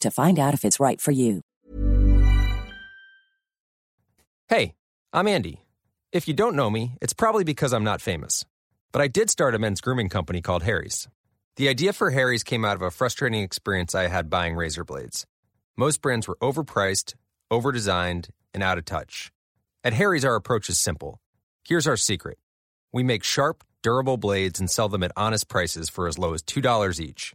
to find out if it's right for you. Hey, I'm Andy. If you don't know me, it's probably because I'm not famous. But I did start a men's grooming company called Harry's. The idea for Harry's came out of a frustrating experience I had buying razor blades. Most brands were overpriced, overdesigned, and out of touch. At Harry's, our approach is simple. Here's our secret we make sharp, durable blades and sell them at honest prices for as low as $2 each.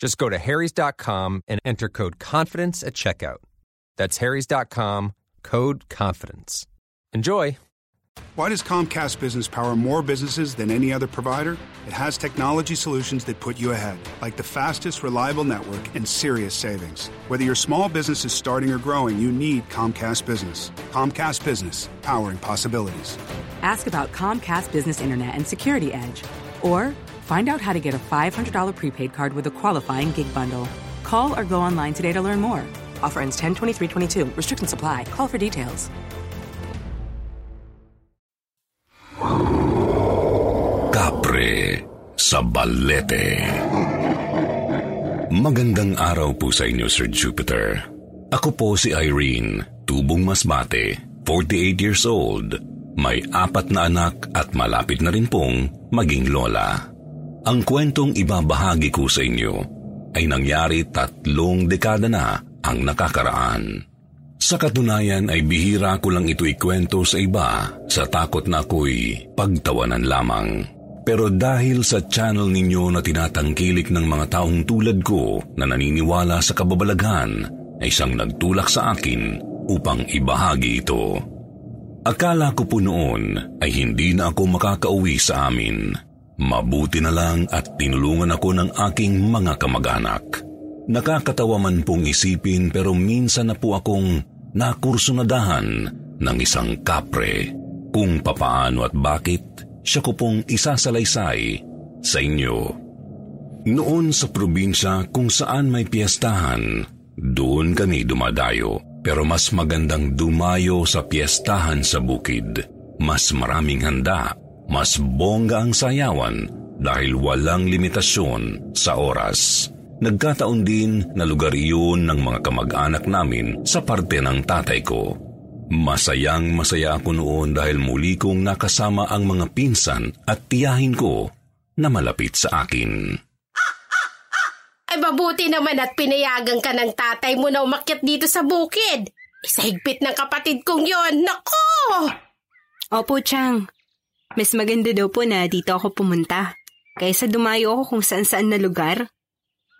Just go to harrys.com and enter code confidence at checkout. That's harrys.com, code confidence. Enjoy. Why does Comcast Business power more businesses than any other provider? It has technology solutions that put you ahead, like the fastest, reliable network and serious savings. Whether your small business is starting or growing, you need Comcast Business. Comcast Business, powering possibilities. Ask about Comcast Business Internet and Security Edge, or find out how to get a $500 prepaid card with a qualifying gig bundle. Call or go online today to learn more. Offer ends 10 23 22. Restrictions apply. Call for details. Kapre sa Balete. Magandang araw po sa inyo, Sir Jupiter. Ako po si Irene, tubong masbate, 48 years old, may apat na anak at malapit na rin pong maging lola. Ang kwentong ibabahagi ko sa inyo ay nangyari tatlong dekada na ang nakakaraan. Sa katunayan ay bihira ko lang ito ikwento sa iba sa takot na ako'y pagtawanan lamang. Pero dahil sa channel ninyo na tinatangkilik ng mga taong tulad ko na naniniwala sa kababalaghan, ay isang nagtulak sa akin upang ibahagi ito. Akala ko po noon ay hindi na ako makakauwi sa amin. Mabuti na lang at tinulungan ako ng aking mga kamag-anak. Nakakatawa man pong isipin pero minsan na po akong nakursunadahan ng isang kapre kung papaano at bakit siya ko pong isasalaysay sa inyo. Noon sa probinsya kung saan may piyestahan, doon kami dumadayo. Pero mas magandang dumayo sa piyestahan sa bukid. Mas maraming handa, mas bongga ang sayawan dahil walang limitasyon sa oras. Nagkataon din na lugar iyon ng mga kamag-anak namin sa parte ng tatay ko. Masayang masaya ako noon dahil muli kong nakasama ang mga pinsan at tiyahin ko na malapit sa akin. Ay mabuti naman at pinayagan ka ng tatay mo na umakyat dito sa bukid. Isa higpit ng kapatid kong yon. Nako! Opo, Chang. Mas maganda daw po na dito ako pumunta. Kaysa dumayo ako kung saan-saan na lugar.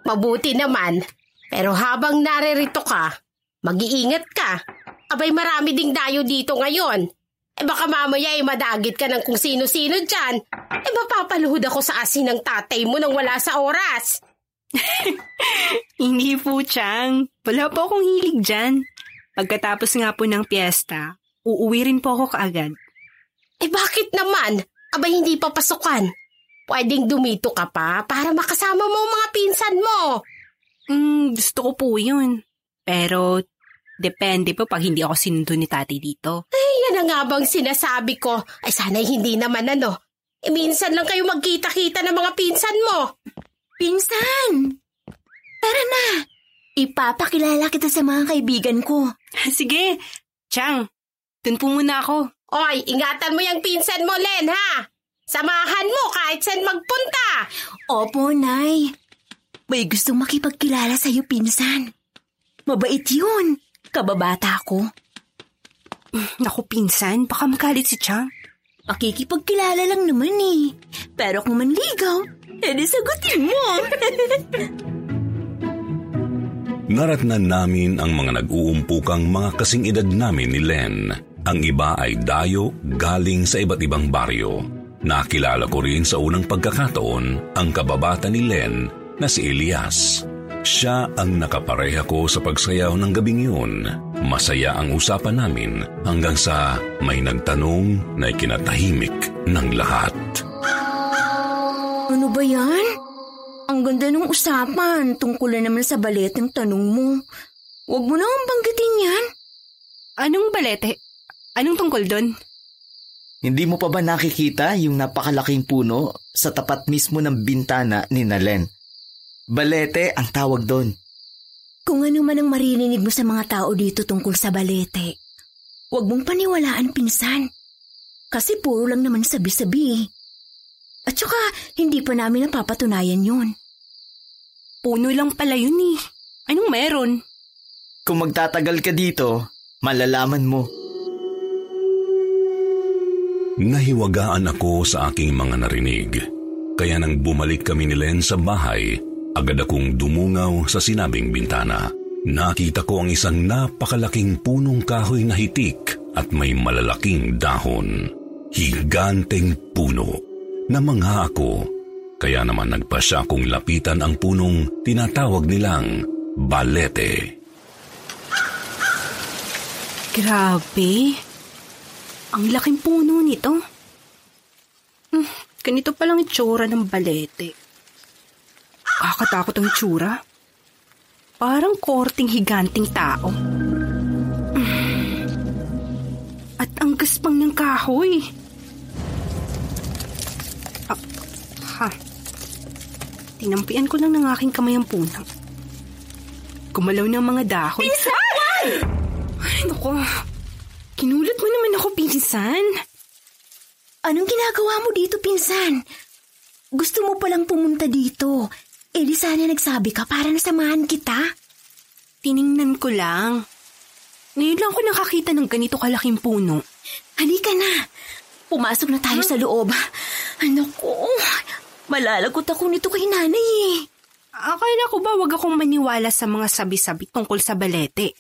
Mabuti naman. Pero habang naririto ka, mag-iingat ka. Abay marami ding dayo dito ngayon. Eh baka mamaya ay madagit ka ng kung sino-sino dyan. Eh mapapaluhod ako sa asin ng tatay mo nang wala sa oras. Hindi po, Chang. Wala po akong hilig dyan. Pagkatapos nga po ng piyesta, uuwi rin po ako kaagad. Eh bakit naman? Abay hindi pa pasukan. Pwedeng dumito ka pa para makasama mo ang mga pinsan mo. Hmm, gusto ko po yun. Pero Depende po pag hindi ako sinundo ni tati dito. Eh, yan ang nga bang sinasabi ko. Ay, sana'y hindi naman ano. Eh, minsan lang kayo magkita-kita ng mga pinsan mo. Pinsan! Tara na! Ipapakilala kita sa mga kaibigan ko. Sige, Chang, dun po muna ako. Oy, ingatan mo yung pinsan mo, Len, ha? Samahan mo kahit saan magpunta. Opo, Nay. May gustong makipagkilala sa'yo, pinsan. Mabait yun. Kababata ko. Naku, pinsan, baka magalit si Chang. Makikipagkilala lang naman eh. Pero kung manligaw, edi sagutin mo. Naratnan namin ang mga nag-uumpukang mga kasing edad namin ni Len. Ang iba ay dayo galing sa iba't ibang baryo. Nakilala ko rin sa unang pagkakataon ang kababata ni Len na si Elias. Siya ang nakapareha ko sa pagsayaw ng gabing yun. Masaya ang usapan namin hanggang sa may nagtanong na ikinatahimik ng lahat. ano ba yan? Ang ganda ng usapan tungkol na naman sa balet ng tanong mo. Huwag mo nang banggitin yan. Anong balete? Anong tungkol doon? Hindi mo pa ba nakikita yung napakalaking puno sa tapat mismo ng bintana ni Nalen? Balete ang tawag doon. Kung ano man ang maririnig mo sa mga tao dito tungkol sa balete, huwag mong paniwalaan pinsan. Kasi puro lang naman sabi-sabi. At saka, hindi pa namin napapatunayan yun. Puno lang pala yun eh. Anong meron? Kung magtatagal ka dito, malalaman mo. Nahiwagaan ako sa aking mga narinig. Kaya nang bumalik kami ni Len sa bahay, agad akong dumungaw sa sinabing bintana. Nakita ko ang isang napakalaking punong kahoy na hitik at may malalaking dahon. Higanteng puno. Namangha ako. Kaya naman nagpasya kong lapitan ang punong tinatawag nilang balete. Grabe. Ang laking puno nito. Hmm, ganito palang itsura ng balete. Kakatakot ang itsura. Parang korting higanting tao. Hmm. At ang gaspang ng kahoy. Ah, ha. Tinampian ko lang ng aking kamay ang puno. Gumalaw ng mga dahon. Pinsan! Ay, naku. Kinulat mo naman ako, pinsan. Anong ginagawa mo dito, pinsan? Gusto mo palang pumunta dito. Eh di sana nagsabi ka para nasamahan kita. Tiningnan ko lang. Ngayon lang ako nakakita ng ganito kalaking puno. Halika na. Pumasok na tayo sa loob. Ano ko? Malalagot ako nito kay nanay eh. Akala ko ba wag akong maniwala sa mga sabi-sabi tungkol sa balete?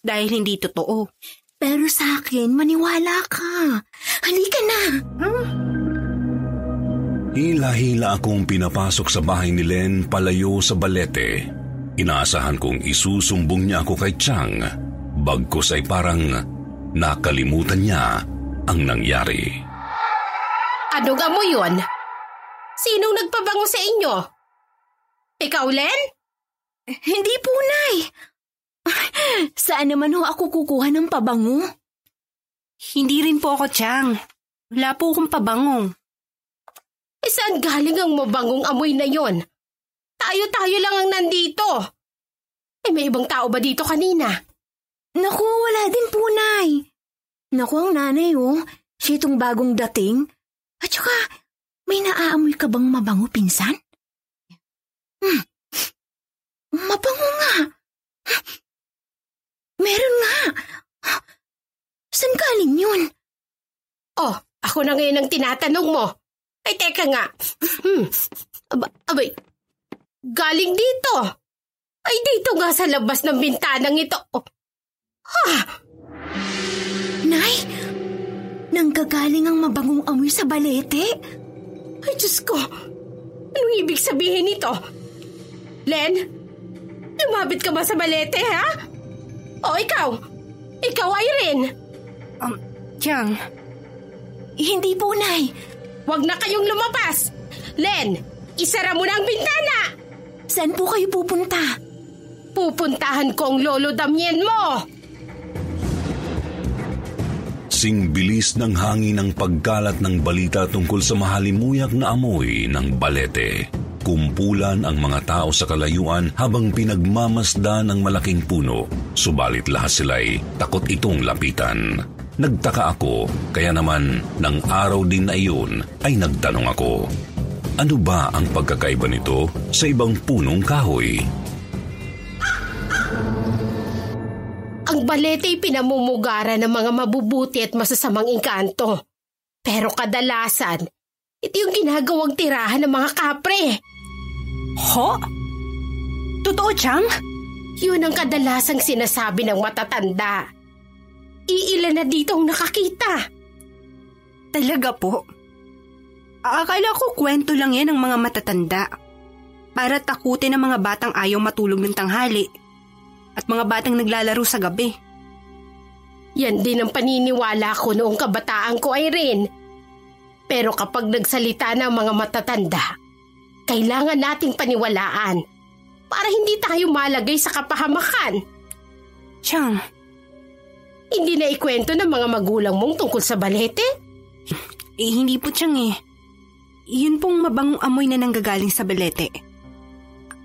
Dahil hindi totoo. Pero sa akin, maniwala ka. Halika na. Hila-hila akong pinapasok sa bahay ni Len palayo sa balete. Inaasahan kong isusumbong niya ako kay Chang. Bagkus ay parang nakalimutan niya ang nangyari. Anong amoy yun? Sinong nagpabango sa inyo? Ikaw, Len? Hindi po, Nay. Saan naman ho ako kukuha ng pabango? Hindi rin po ako, Chang. Wala po akong pabango. Eh, saan galing ang mabangong amoy na yon? Tayo-tayo lang ang nandito. Eh, may ibang tao ba dito kanina? Naku, wala din po, Nay. Naku, ang nanay, oh. Siya itong bagong dating. At saka, may naaamoy ka bang mabango, pinsan? Hmm. Mabango nga. Meron nga. Saan galing yun? Oh, ako na ngayon ang tinatanong mo. Ay, teka nga. Hmm. Aba, abay, galing dito. Ay, dito nga sa labas ng bintanang ito. Oh. Ha! Nay, nanggagaling ang mabangong amoy sa balete? Ay, Diyos ko. Anong ibig sabihin nito? Len, lumapit ka ba sa balete, ha? O ikaw? Ikaw, Irene? Um, Chang. Hindi po, Nay. Huwag na kayong lumabas. Len, isara mo na ang bintana. Saan po kayo pupunta? Pupuntahan ko ang lolo Damien mo. Sing bilis ng hangin ang pagkalat ng balita tungkol sa mahalimuyak na amoy ng balete. Balete. Kumpulan ang mga tao sa kalayuan habang pinagmamasda ng malaking puno. Subalit lahat sila'y takot itong lapitan. Nagtaka ako, kaya naman ng araw din na iyon ay nagtanong ako. Ano ba ang pagkakaiba nito sa ibang punong kahoy? Ang balete ay pinamumugara ng mga mabubuti at masasamang engkanto. Pero kadalasan, ito yung ginagawang tirahan ng mga kapre. Ho? Totoo, Chang? Yun ang kadalasang sinasabi ng matatanda. Iilan na dito ang nakakita. Talaga po? Akala ko kwento lang yan ng mga matatanda. Para takutin ang mga batang ayaw matulog ng tanghali at mga batang naglalaro sa gabi. Yan din ang paniniwala ko noong kabataan ko, Irene. Pero kapag nagsalita ng mga matatanda, kailangan nating paniwalaan para hindi tayo malagay sa kapahamakan. Chang, Hindi na ikwento ng mga magulang mong tungkol sa balete? eh hindi po Chang eh. Yun pong mabangong amoy na nanggagaling sa balete.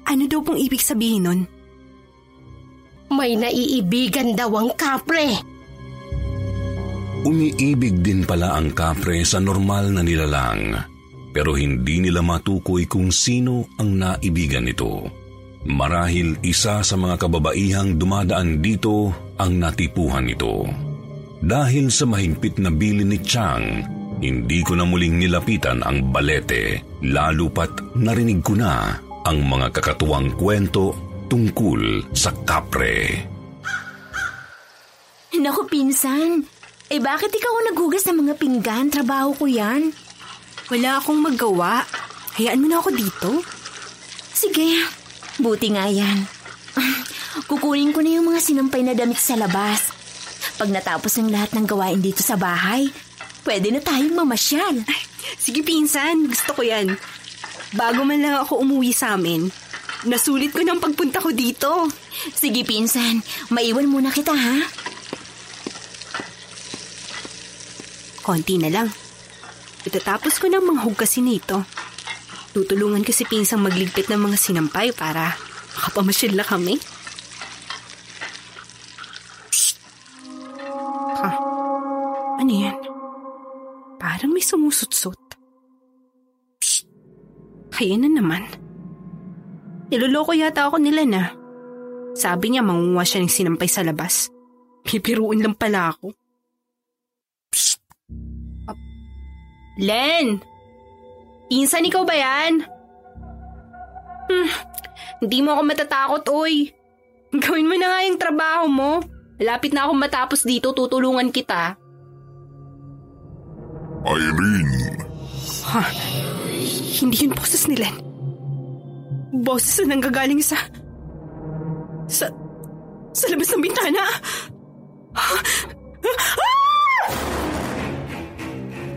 Ano daw pong ibig sabihin nun? May naiibigan daw ang kapre. Umiibig din pala ang kapre sa normal na nilalang. Pero hindi nila matukoy kung sino ang naibigan nito. Marahil isa sa mga kababaihang dumadaan dito ang natipuhan nito. Dahil sa mahigpit na bilin ni Chang, hindi ko na muling nilapitan ang balete, lalo pat narinig ko na ang mga kakatuwang kwento tungkol sa kapre. Naku, pinsan. Eh bakit ikaw naghugas ng mga pinggan? Trabaho ko yan. Wala akong magawa. Hayaan mo na ako dito. Sige, buti nga yan. Kukunin ko na yung mga sinampay na damit sa labas. Pag natapos ng lahat ng gawain dito sa bahay, pwede na tayong mamasyal. Sige pinsan, gusto ko yan. Bago man lang ako umuwi sa amin, nasulit ko ng pagpunta ko dito. Sige pinsan, maiwan muna kita ha. Konti na lang. Itatapos ko ng mga hugasin nito. Tutulungan ko si Pinsang magligpit ng mga sinampay para makapamasyal na kami. Ha? Ano yan? Parang may sumusutsot. Psst! Ayan na naman. Niloloko yata ako nila na. Sabi niya mangunguha siya ng sinampay sa labas. Pipiruin lang pala ako. Len! Insan, ikaw ba yan? Hmm, hindi mo ako matatakot, oy. Gawin mo na nga yung trabaho mo. Malapit na ako matapos dito, tutulungan kita. Irene, Ha? Hindi yun boses ni Len. Boses na nanggagaling sa... Sa... Sa labas ng bintana.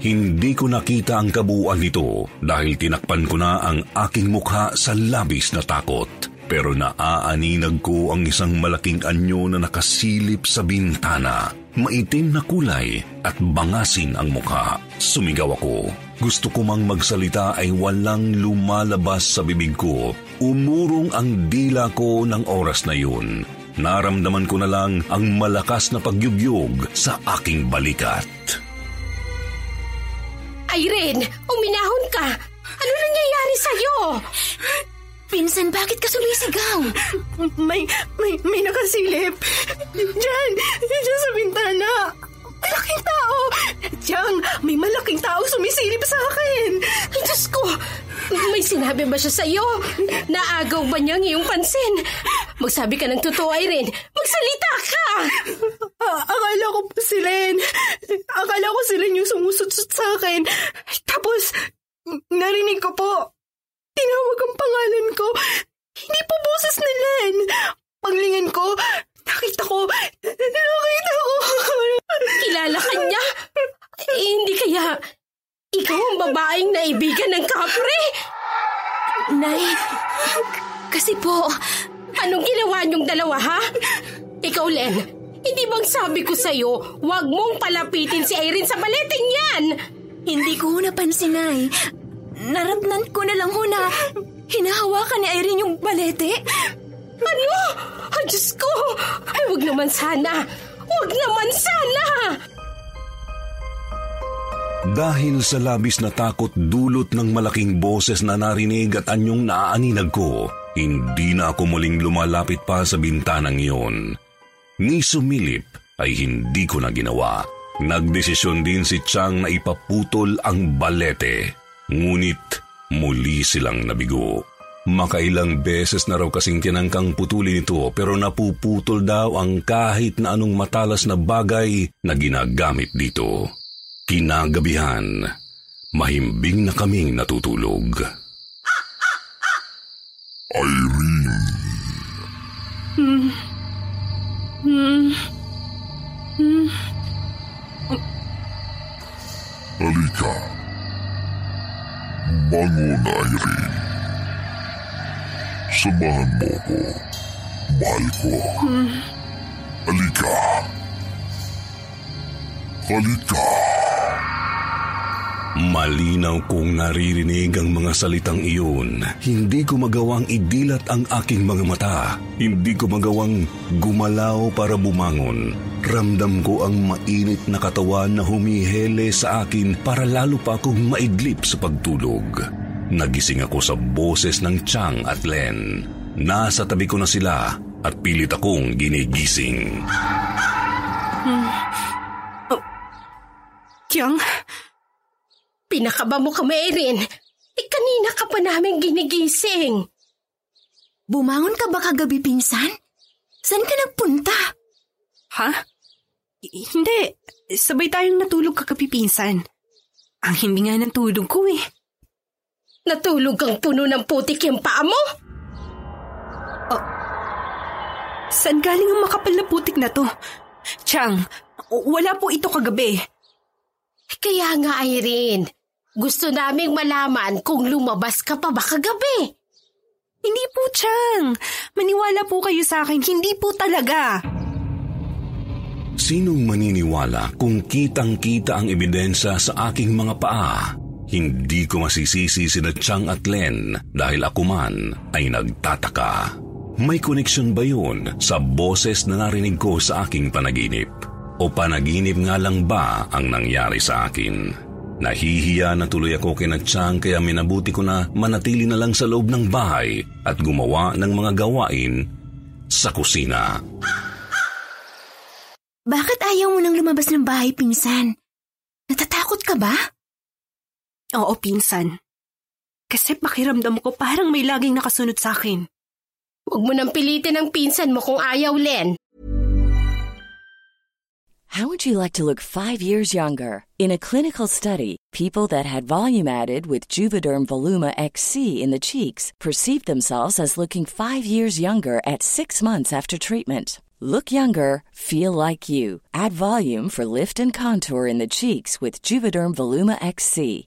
Hindi ko nakita ang kabuuan nito dahil tinakpan ko na ang aking mukha sa labis na takot. Pero naaaninag ko ang isang malaking anyo na nakasilip sa bintana. Maitim na kulay at bangasin ang mukha. Sumigaw ako. Gusto ko mang magsalita ay walang lumalabas sa bibig ko. Umurong ang dila ko ng oras na yun. Naramdaman ko na lang ang malakas na pagyugyog sa aking balikat. Irene, uminahon ka! Ano nangyayari sa'yo? Pinsan, bakit ka sumisigaw? May, may, may nakasilip. Diyan, diyan sa bintana. Malaking tao. Diyan, may malaking tao sumisilip sa akin. Ay, Diyos ko! May sinabi ba siya sa'yo? Naagaw ba niya ang iyong pansin? Magsabi ka ng totoo, Irene. Magsalita ka! A- akala ko po si. Akala ko si Len yung sumusutsut sa akin. Tapos, narinig ko po. Tinawag ang pangalan ko. Hindi po boses ni Len. Paglingan ko, nakita ko, nakita ko. Kilala ka niya? Eh, hindi kaya ikaw ang babaeng naibigan ng kapre? Nay, kasi po, Anong ginawa niyong dalawa, ha? Ikaw, Len, Hindi bang sabi ko sa'yo, huwag mong palapitin si Irene sa baleting yan? Hindi ko napansin, Nay. Naramnan ko na lang ho na hinahawakan ni Irene yung balete. Ano? Ay, Diyos ko! Ay, huwag naman sana! Huwag naman sana! Dahil sa labis na takot dulot ng malaking boses na narinig at anyong naaaninag ko, hindi na ako muling lumalapit pa sa bintanang iyon. Ni sumilip ay hindi ko na ginawa. Nagdesisyon din si Chang na ipaputol ang balete. Ngunit muli silang nabigo. Makailang beses na raw kasing tinangkang putulin ito pero napuputol daw ang kahit na anong matalas na bagay na ginagamit dito. Kinagabihan, mahimbing na kaming natutulog. Irene. Hmm. Hmm. Hmm. Halika. Bangon, Irene. Samahan mo ko. Mahal ko. Hmm. Halika. Halika. Malinaw kong naririnig ang mga salitang iyon. Hindi ko magawang idilat ang aking mga mata. Hindi ko magawang gumalaw para bumangon. Ramdam ko ang mainit na katawan na humihele sa akin para lalo pa akong maidlip sa pagtulog. Nagising ako sa boses ng Chang at Len. Nasa tabi ko na sila at pilit akong ginigising. Hmm. Oh. Chang? Pinakaba mo kami, Erin. Eh, kanina ka pa namin ginigising. Bumangon ka ba kagabi, pinsan? Saan ka nagpunta? Ha? Hindi. Sabay tayong natulog kagabi, pinsan. Ang hindi nga ng tulog ko eh. Natulog kang puno ng putik yung paa mo? Oh. Saan galing ang makapal na putik na to? Chang, wala po ito kagabi. Kaya nga, Irene. Gusto naming malaman kung lumabas ka pa ba kagabi. Hindi po, Chang. Maniwala po kayo sa akin. Hindi po talaga. Sinong maniniwala kung kitang-kita ang ebidensya sa aking mga paa? Hindi ko masisisi si Chang at Len dahil ako man ay nagtataka. May koneksyon ba yun sa boses na narinig ko sa aking panaginip? O panaginip nga lang ba ang nangyari sa akin? Nahihiya na tuloy ako kina Chang kaya minabuti ko na manatili na lang sa loob ng bahay at gumawa ng mga gawain sa kusina. Bakit ayaw mo nang lumabas ng bahay, pinsan? Natatakot ka ba? Oo, pinsan. Kasi pakiramdam ko parang may laging nakasunod sa akin. Huwag mo nang pilitin ang pinsan mo kung ayaw, Len. How would you like to look five years younger? In a clinical study, people that had volume added with Juvederm Voluma XC in the cheeks perceived themselves as looking five years younger at six months after treatment. Look younger, feel like you. Add volume for lift and contour in the cheeks with Juvederm Voluma XC.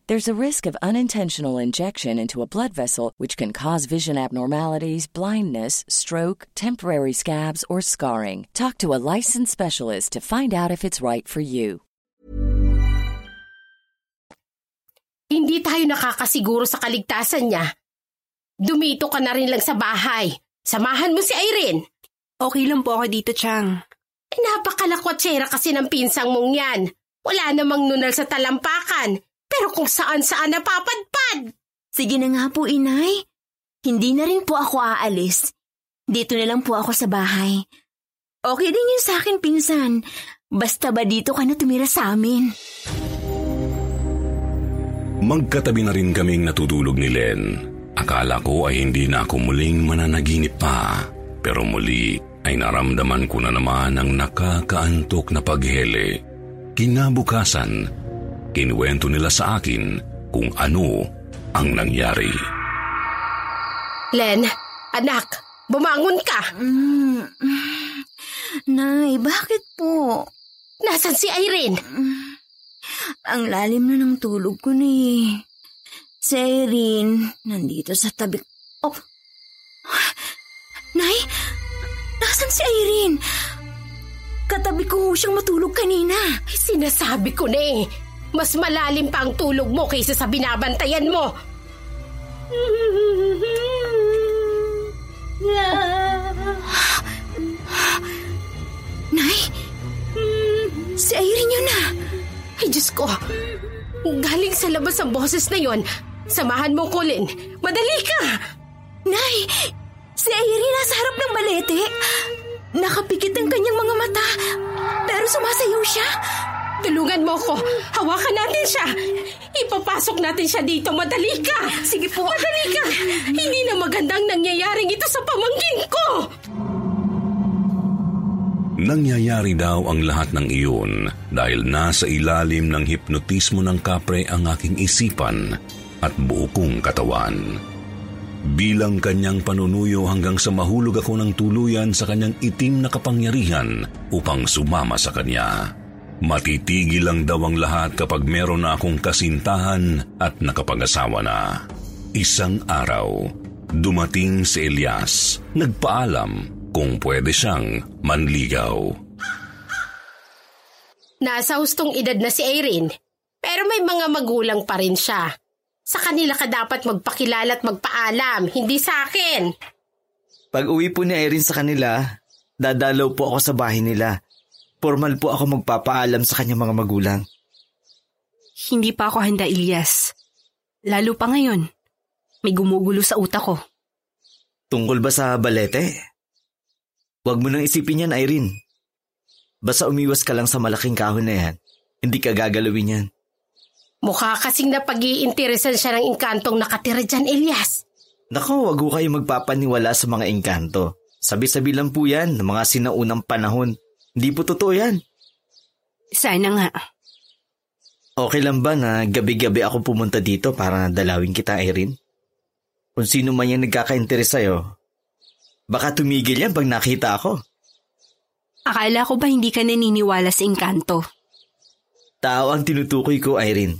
There's a risk of unintentional injection into a blood vessel, which can cause vision abnormalities, blindness, stroke, temporary scabs, or scarring. Talk to a licensed specialist to find out if it's right for you. Hindi tayo nakakasiguro sa kaligtasan niya. Dumito ka na rin lang sa bahay. Samahan mo si Irene. Okay lang po ako dito, Chang. Eh, napakalakwatsyera kasi ng pinsang mong yan. Wala namang nunal sa talampakan. Pero kung saan-saan napapadpad. Sige na nga po, inay. Hindi na rin po ako aalis. Dito na lang po ako sa bahay. Okay din yun sa akin, pinsan. Basta ba dito ka na tumira sa amin? Magkatabi na rin kaming natutulog ni Len. Akala ko ay hindi na ako muling mananaginip pa. Pero muli, ay naramdaman ko na naman ang nakakaantok na paghele. Kinabukasan, kinuwento nila sa akin kung ano ang nangyari. Len, anak, bumangon ka. Mm, Nay, bakit po? Nasaan si Irene? Ang lalim na ng tulog ko ni... Si Irene, nandito sa tabi... Oh! Nay, nasan si Irene? Katabi ko ho siyang matulog kanina. Ay, sinasabi ko na eh. Mas malalim pa ang tulog mo kaysa sa binabantayan mo. Nay, si Irene yun na. Ay, Diyos ko. Galing sa labas ang boses na yon. Samahan mo, Colin. Madali ka! Nay, si Irene nasa harap ng balete. Nakapikit ang kanyang mga mata, pero sumasayaw siya. Tulungan mo ko. Hawakan natin siya. Ipapasok natin siya dito. Madali ka. Sige po. Madali ka. Hindi na magandang nangyayaring ito sa pamangkin ko. Nangyayari daw ang lahat ng iyon dahil nasa ilalim ng hipnotismo ng kapre ang aking isipan at buo kong katawan. Bilang kanyang panunuyo hanggang sa mahulog ako ng tuluyan sa kanyang itim na kapangyarihan upang sumama sa kanya. Matitigil lang daw ang lahat kapag meron na akong kasintahan at nakapag-asawa na. Isang araw, dumating si Elias. Nagpaalam kung pwede siyang manligaw. Nasa hustong edad na si Irene, pero may mga magulang pa rin siya. Sa kanila ka dapat magpakilala at magpaalam, hindi sa akin. Pag uwi po ni Irene sa kanila, dadalaw po ako sa bahay nila. Formal po ako magpapaalam sa kanyang mga magulang. Hindi pa ako handa, Ilyas. Lalo pa ngayon. May gumugulo sa utak ko. Tungkol ba sa balete? Huwag mo nang isipin yan, Irene. Basta umiwas ka lang sa malaking kahon na yan. Hindi ka gagalawin yan. Mukha kasing napag-iinteresan siya ng inkantong nakatira dyan, Elias. Nako, wag ho kayo magpapaniwala sa mga engkanto. Sabi-sabi lang po yan ng mga sinaunang panahon. Hindi po totoo yan. Sana nga. Okay lang ba na gabi-gabi ako pumunta dito para dalawin kita, Irene? Kung sino man yung nagkaka-interes sa'yo, baka tumigil yan pag nakita ako. Akala ko ba hindi ka naniniwala sa engkanto? Tao ang tinutukoy ko, Irene.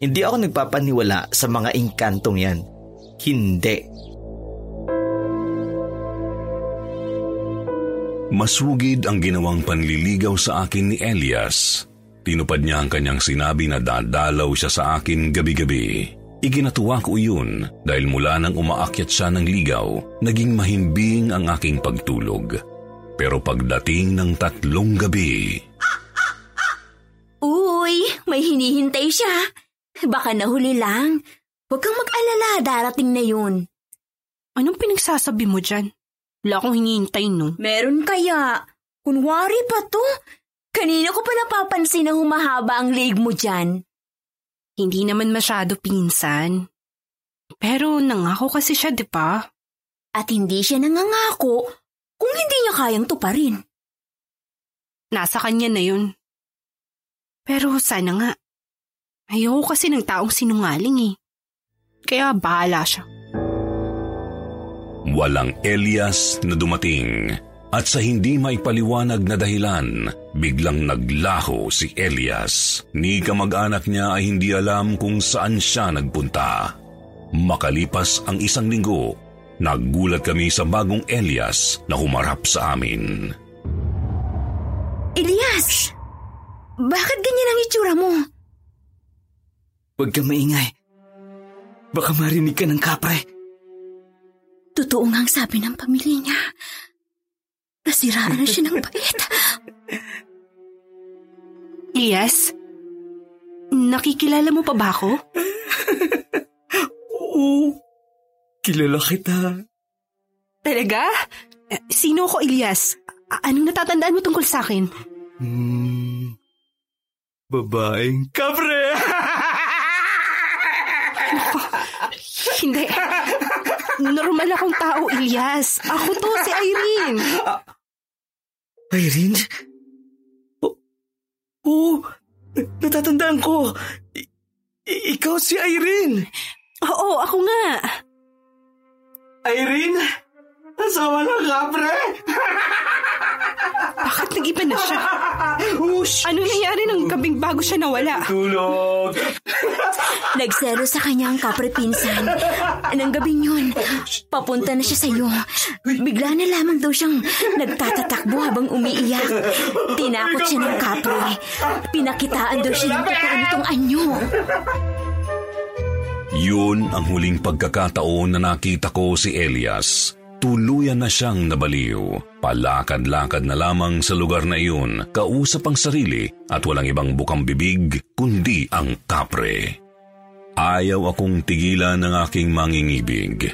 Hindi ako nagpapaniwala sa mga engkantong yan. Hindi. Masugid ang ginawang panliligaw sa akin ni Elias. Tinupad niya ang kanyang sinabi na dadalaw siya sa akin gabi-gabi. Iginatuwa ko yun dahil mula nang umaakyat siya ng ligaw, naging mahimbing ang aking pagtulog. Pero pagdating ng tatlong gabi... Uy, may hinihintay siya. Baka nahuli lang. Huwag kang mag-alala, darating na yun. Anong pinagsasabi mo dyan? Wala akong hinihintay, no? Meron kaya. Kunwari pa to. Kanina ko pa napapansin na humahaba ang leg mo dyan. Hindi naman masyado pinsan. Pero nangako kasi siya, di ba? At hindi siya nangangako kung hindi niya kayang tuparin. Nasa kanya na yun. Pero sana nga. Ayoko kasi ng taong sinungaling eh. Kaya bahala siya. Walang Elias na dumating at sa hindi may paliwanag na dahilan, biglang naglaho si Elias. Ni kamag-anak niya ay hindi alam kung saan siya nagpunta. Makalipas ang isang linggo, naggulat kami sa bagong Elias na humarap sa amin. Elias! Bakit ganyan ang itsura mo? Huwag kang maingay. Baka marinig ka ng kapre. Totoo nga ang sabi ng pamilya niya. Nasiraan na siya ng bait. Elias? Nakikilala mo pa ba ako? Oo. Kilala kita. Talaga? Eh, Sino ko, Elias? A- Anong natatandaan mo tungkol sa akin? Hmm. Babaeng kapre! Hindi. Normal akong tao, Ilyas. Ako to, si Irene. Irene? Oo, oh, natatandaan ko. I- ikaw si Irene. Oo, ako nga. Irene? Asawa ng kapre? Bakit nag-iba na siya? Ano nangyari nung gabing bago siya nawala? Tulog! Nagsero sa kanya ang kapre pinsan. Nang gabing yun, papunta na siya sa'yo. Bigla na lamang daw siyang nagtatatakbo habang umiiyak. Tinakot siya ng kapre. Pinakitaan daw siya ng totoo nitong anyo. Yun ang huling pagkakataon na nakita ko si Elias. Tuluyan na siyang nabaliw. Palakad-lakad na lamang sa lugar na iyon, kausap ang sarili at walang ibang bukang bibig kundi ang kapre. Ayaw akong tigilan ng aking mangingibig.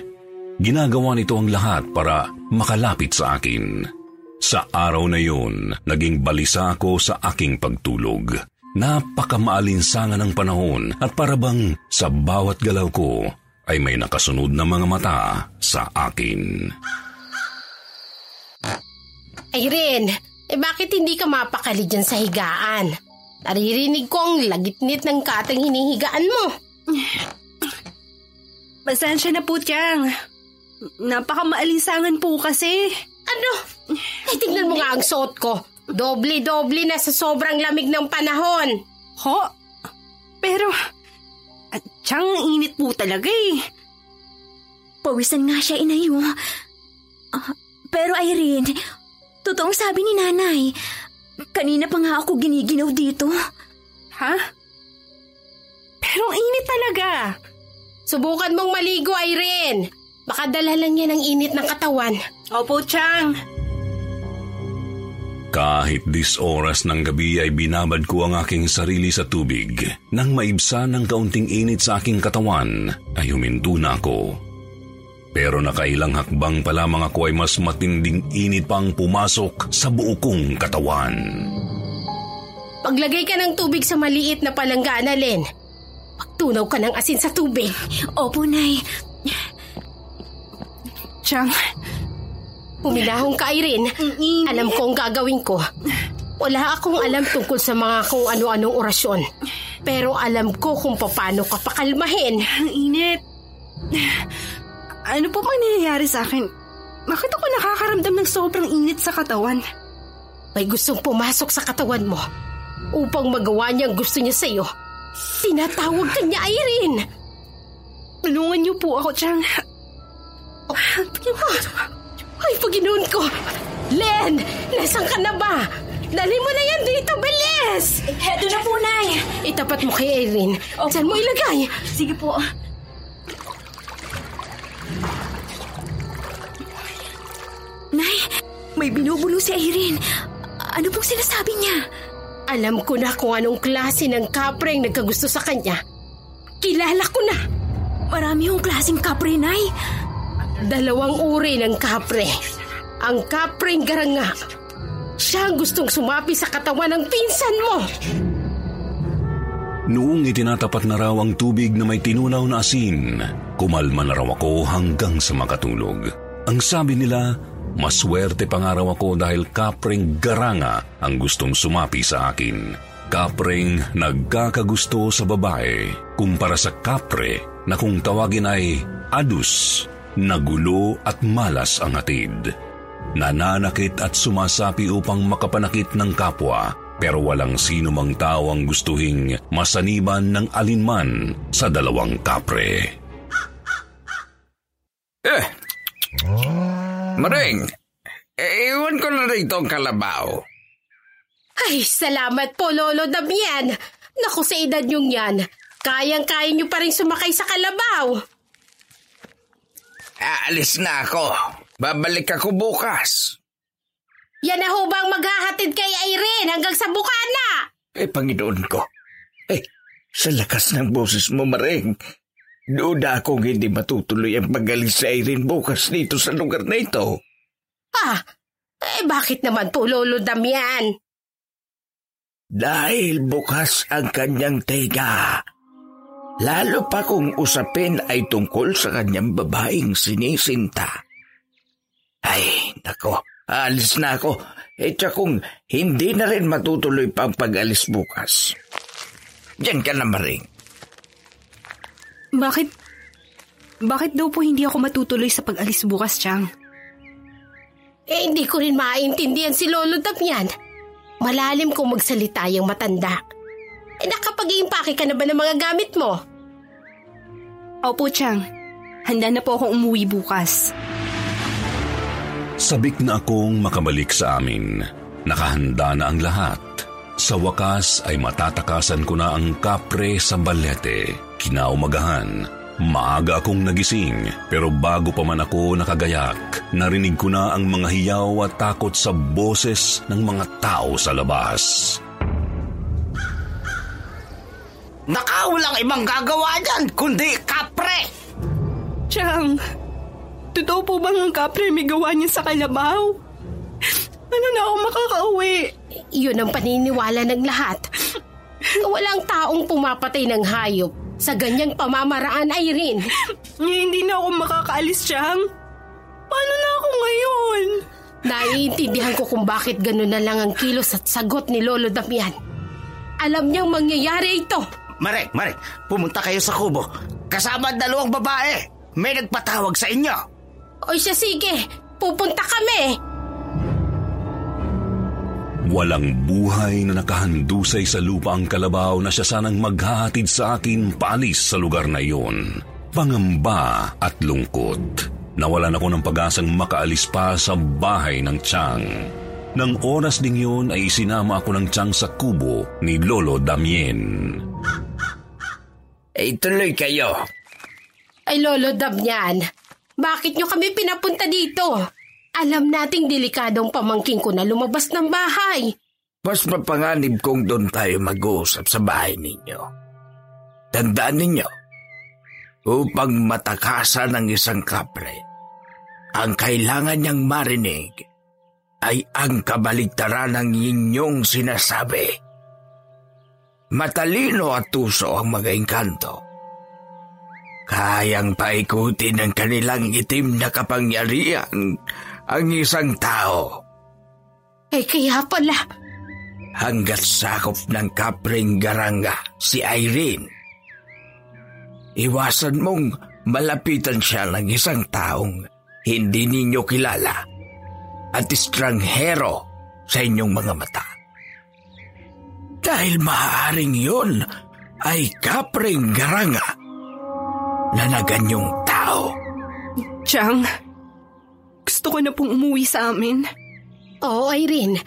Ginagawa nito ang lahat para makalapit sa akin. Sa araw na yun, naging balisa ako sa aking pagtulog. Napakamaalinsangan ng panahon at parabang sa bawat galaw ko ay may nakasunod na mga mata sa akin. Irene, eh bakit hindi ka mapakali dyan sa higaan? Naririnig ko ang lagitnit ng katang hinihigaan mo. Pasensya na po, Tiang. Napakamaalisangan po kasi. Ano? Ay, tignan mo nga ang suot ko. Doble-doble na sa sobrang lamig ng panahon. Ho? Pero, at Tiyang init po talaga eh. Pawisan nga siya, inayo. Ah, pero Irene, totoong sabi ni nanay, kanina pa nga ako giniginaw dito. Ha? Pero ang init talaga. Subukan mong maligo, Irene. Baka dala lang yan ang init ng katawan. Opo, Chang. Kahit dis oras ng gabi ay binabad ko ang aking sarili sa tubig. Nang maibsan ng kaunting init sa aking katawan, ay huminto na ako. Pero nakailang hakbang pa lamang ako ay mas matinding init pang pumasok sa buo kong katawan. Paglagay ka ng tubig sa maliit na palanggana, Len. Pagtunaw ka ng asin sa tubig. Opo, Nay. Chang, Huminahong ka, Irene. Alam ko ang gagawin ko. Wala akong alam tungkol sa mga kung ano-anong orasyon. Pero alam ko kung paano ka pakalmahin. ang init. Ano po bang nangyayari sa akin? Bakit ako nakakaramdam ng sobrang init sa katawan? May gustong pumasok sa katawan mo upang magawa niya ang gusto niya sa'yo. Tinatawag ka niya, Irene. Tulungan niyo po ako, Chang. Ay, Panginoon ko! Len! Nasaan ka na ba? Dali mo na yan dito, bilis! Heto na po, Nay. Itapat mo kay Irene. Saan mo ilagay? Sige po. Nay, may binubulo si Irene. Ano pong sinasabi niya? Alam ko na kung anong klase ng kapre ang nagkagusto sa kanya. Kilala ko na. Marami yung klaseng kapre, Nay. Dalawang uri ng kapre. Ang kapreng garanga. Siya ang gustong sumapi sa katawan ng pinsan mo. Noong itinatapat na raw ang tubig na may tinunaw na asin, kumalma na raw ako hanggang sa makatulog. Ang sabi nila, maswerte pa nga ako dahil kapreng garanga ang gustong sumapi sa akin. Kapreng nagkakagusto sa babae kumpara sa kapre na kung tawagin ay adus, nagulo at malas ang hatid. Nananakit at sumasapi upang makapanakit ng kapwa pero walang sino mang tao ang gustuhing masaniban ng alinman sa dalawang kapre. Eh! Maring! Eh, iwan ko na rito ang kalabaw. Ay, salamat po, Lolo Damian. Naku, sa edad niyong yan, kayang-kaya niyo pa rin sumakay sa kalabaw. Aalis na ako. Babalik ako bukas. Yan na ho bang maghahatid kay Irene hanggang sa bukana? Eh, Panginoon ko. Eh, sa lakas ng boses mo, Maring. Duda akong hindi matutuloy ang pagalis sa Irene bukas dito sa lugar na ito. Ah, eh bakit naman po, Lolo Damian? Dahil bukas ang kanyang tega. Lalo pa kung usapin ay tungkol sa kanyang babaeng sinisinta. Ay, nako, alis na ako. E kung hindi na rin matutuloy pang pag-alis bukas. Diyan ka na maring. Bakit? Bakit daw po hindi ako matutuloy sa pag-alis bukas, Chang? Eh, hindi ko rin maintindihan si Lolo Damian. Malalim kung magsalita yung matanda. Eh, nakapag-iimpake ka na ba ng mga gamit mo? Opo, Chang. Handa na po akong umuwi bukas. Sabik na akong makabalik sa amin. Nakahanda na ang lahat. Sa wakas ay matatakasan ko na ang kapre sa balete. Kinaumagahan, maaga akong nagising pero bago pa man ako nakagayak, narinig ko na ang mga hiyaw at takot sa boses ng mga tao sa labas. Nakaulang ibang gagawa dyan, kundi kapre! Chang, totoo po bang ang kapre may gawa niya sa kalabaw? Ano na ako makakauwi? Yun ang paniniwala ng lahat. Walang taong pumapatay ng hayop sa ganyang pamamaraan, Irene. hindi na ako makakaalis, Chang. Paano na ako ngayon? Naiintindihan ko kung bakit gano'n na lang ang kilos at sagot ni Lolo Damian. Alam niyang mangyayari ito. Marek, Marek, pumunta kayo sa kubo. Kasama ang dalawang babae. May nagpatawag sa inyo. O siya sige, pupunta kami. Walang buhay na nakahandusay sa lupa ang kalabaw na siya sanang maghahatid sa akin paalis sa lugar na iyon. Pangamba at lungkot. Nawalan ako ng pag-asang makaalis pa sa bahay ng Chang. Nang oras ding yun ay isinama ako ng Chang sa kubo ni Lolo Damien. Eh, tuloy kayo. Ay, Lolo Damian, bakit nyo kami pinapunta dito? Alam nating delikadong pamangking ko na lumabas ng bahay. Mas mapanganib kung doon tayo mag-uusap sa bahay ninyo. Tandaan ninyo, upang matakasan ng isang kapre, ang kailangan niyang marinig ay ang kabaligtaran ng inyong sinasabi. Matalino at tuso ang mga engkanto. Kayang paikutin ng kanilang itim na kapangyarihan ang isang tao. Eh kaya pala. Hanggat sakop ng kapring garanga si Irene. Iwasan mong malapitan siya ng isang taong hindi ninyo kilala at estranghero sa inyong mga mata. Dahil maaaring yun ay kapring garanga na naganyong tao. Chang, gusto ko na pong umuwi sa amin. Oo, Irene.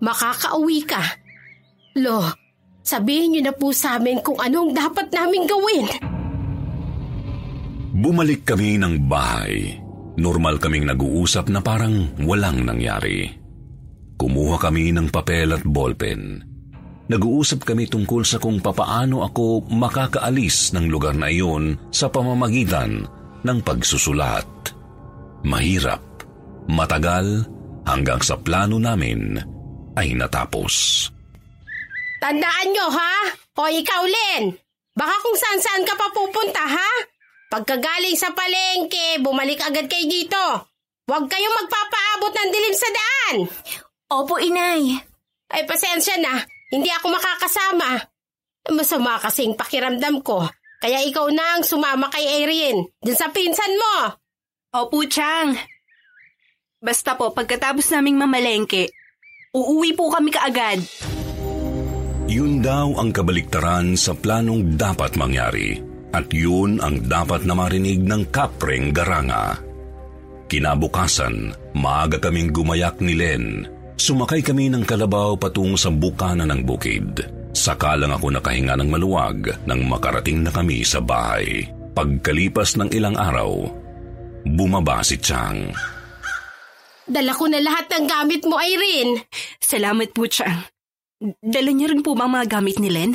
Makakauwi ka. Lo, sabihin niyo na po sa amin kung anong dapat namin gawin. Bumalik kami ng bahay. Normal kaming nag-uusap na parang walang nangyari. Kumuha kami ng papel at ballpen. Nag-uusap kami tungkol sa kung papaano ako makakaalis ng lugar na iyon sa pamamagitan ng pagsusulat. Mahirap, matagal, hanggang sa plano namin ay natapos. Tandaan nyo ha? O ikaw, Len. Baka kung saan-saan ka pa pupunta ha? Pagkagaling sa palengke, bumalik agad kayo dito. Huwag kayong magpapaabot ng dilim sa daan. Opo, inay. Ay, pasensya na. Hindi ako makakasama. Masama kasing pakiramdam ko. Kaya ikaw na ang sumama kay Irene. Diyan sa pinsan mo. Opo, Chang. Basta po, pagkatapos naming mamalengke, uuwi po kami kaagad. Yun daw ang kabaliktaran sa planong dapat mangyari. At yun ang dapat na marinig ng kapreng garanga. Kinabukasan, maaga kaming gumayak ni Len Sumakay kami ng kalabaw patungo sa bukana ng bukid. Saka lang ako nakahinga ng maluwag nang makarating na kami sa bahay. Pagkalipas ng ilang araw, bumaba si Chang. Dala ko na lahat ng gamit mo, Irene. Salamat po, Chang. Dala niyo rin po ba mga gamit ni Len?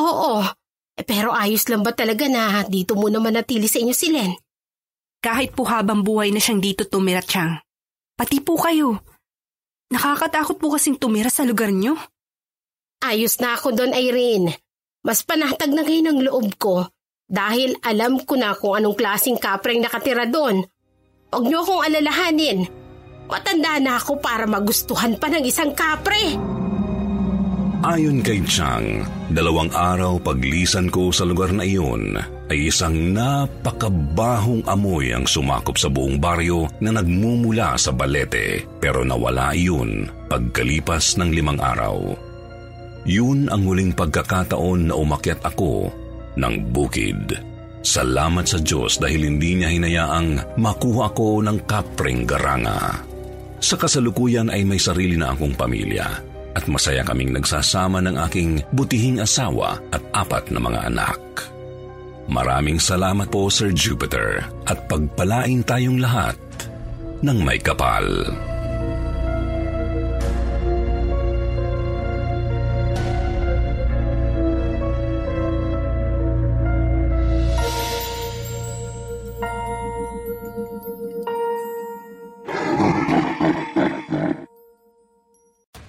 Oo. Eh, pero ayos lang ba talaga na dito mo naman natili sa inyo si Len? Kahit po habang buhay na siyang dito tumira, Chang. Pati po kayo. Nakakatakot po kasing tumira sa lugar niyo. Ayos na ako doon, Irene. Mas panatag na ngayon ang loob ko Dahil alam ko na kung anong klaseng kapreng nakatira doon. Huwag niyo akong alalahanin. Matanda na ako para magustuhan pa ng isang kapre. Ayon kay Chang, dalawang araw paglisan ko sa lugar na iyon ay isang napakabahong amoy ang sumakop sa buong baryo na nagmumula sa balete pero nawala iyon pagkalipas ng limang araw. Yun ang huling pagkakataon na umakyat ako ng bukid. Salamat sa Diyos dahil hindi niya hinayaang makuha ko ng kapring garanga. Sa kasalukuyan ay may sarili na akong pamilya at masaya kaming nagsasama ng aking butihing asawa at apat na mga anak. Maraming salamat po Sir Jupiter at pagpalain tayong lahat ng may kapal.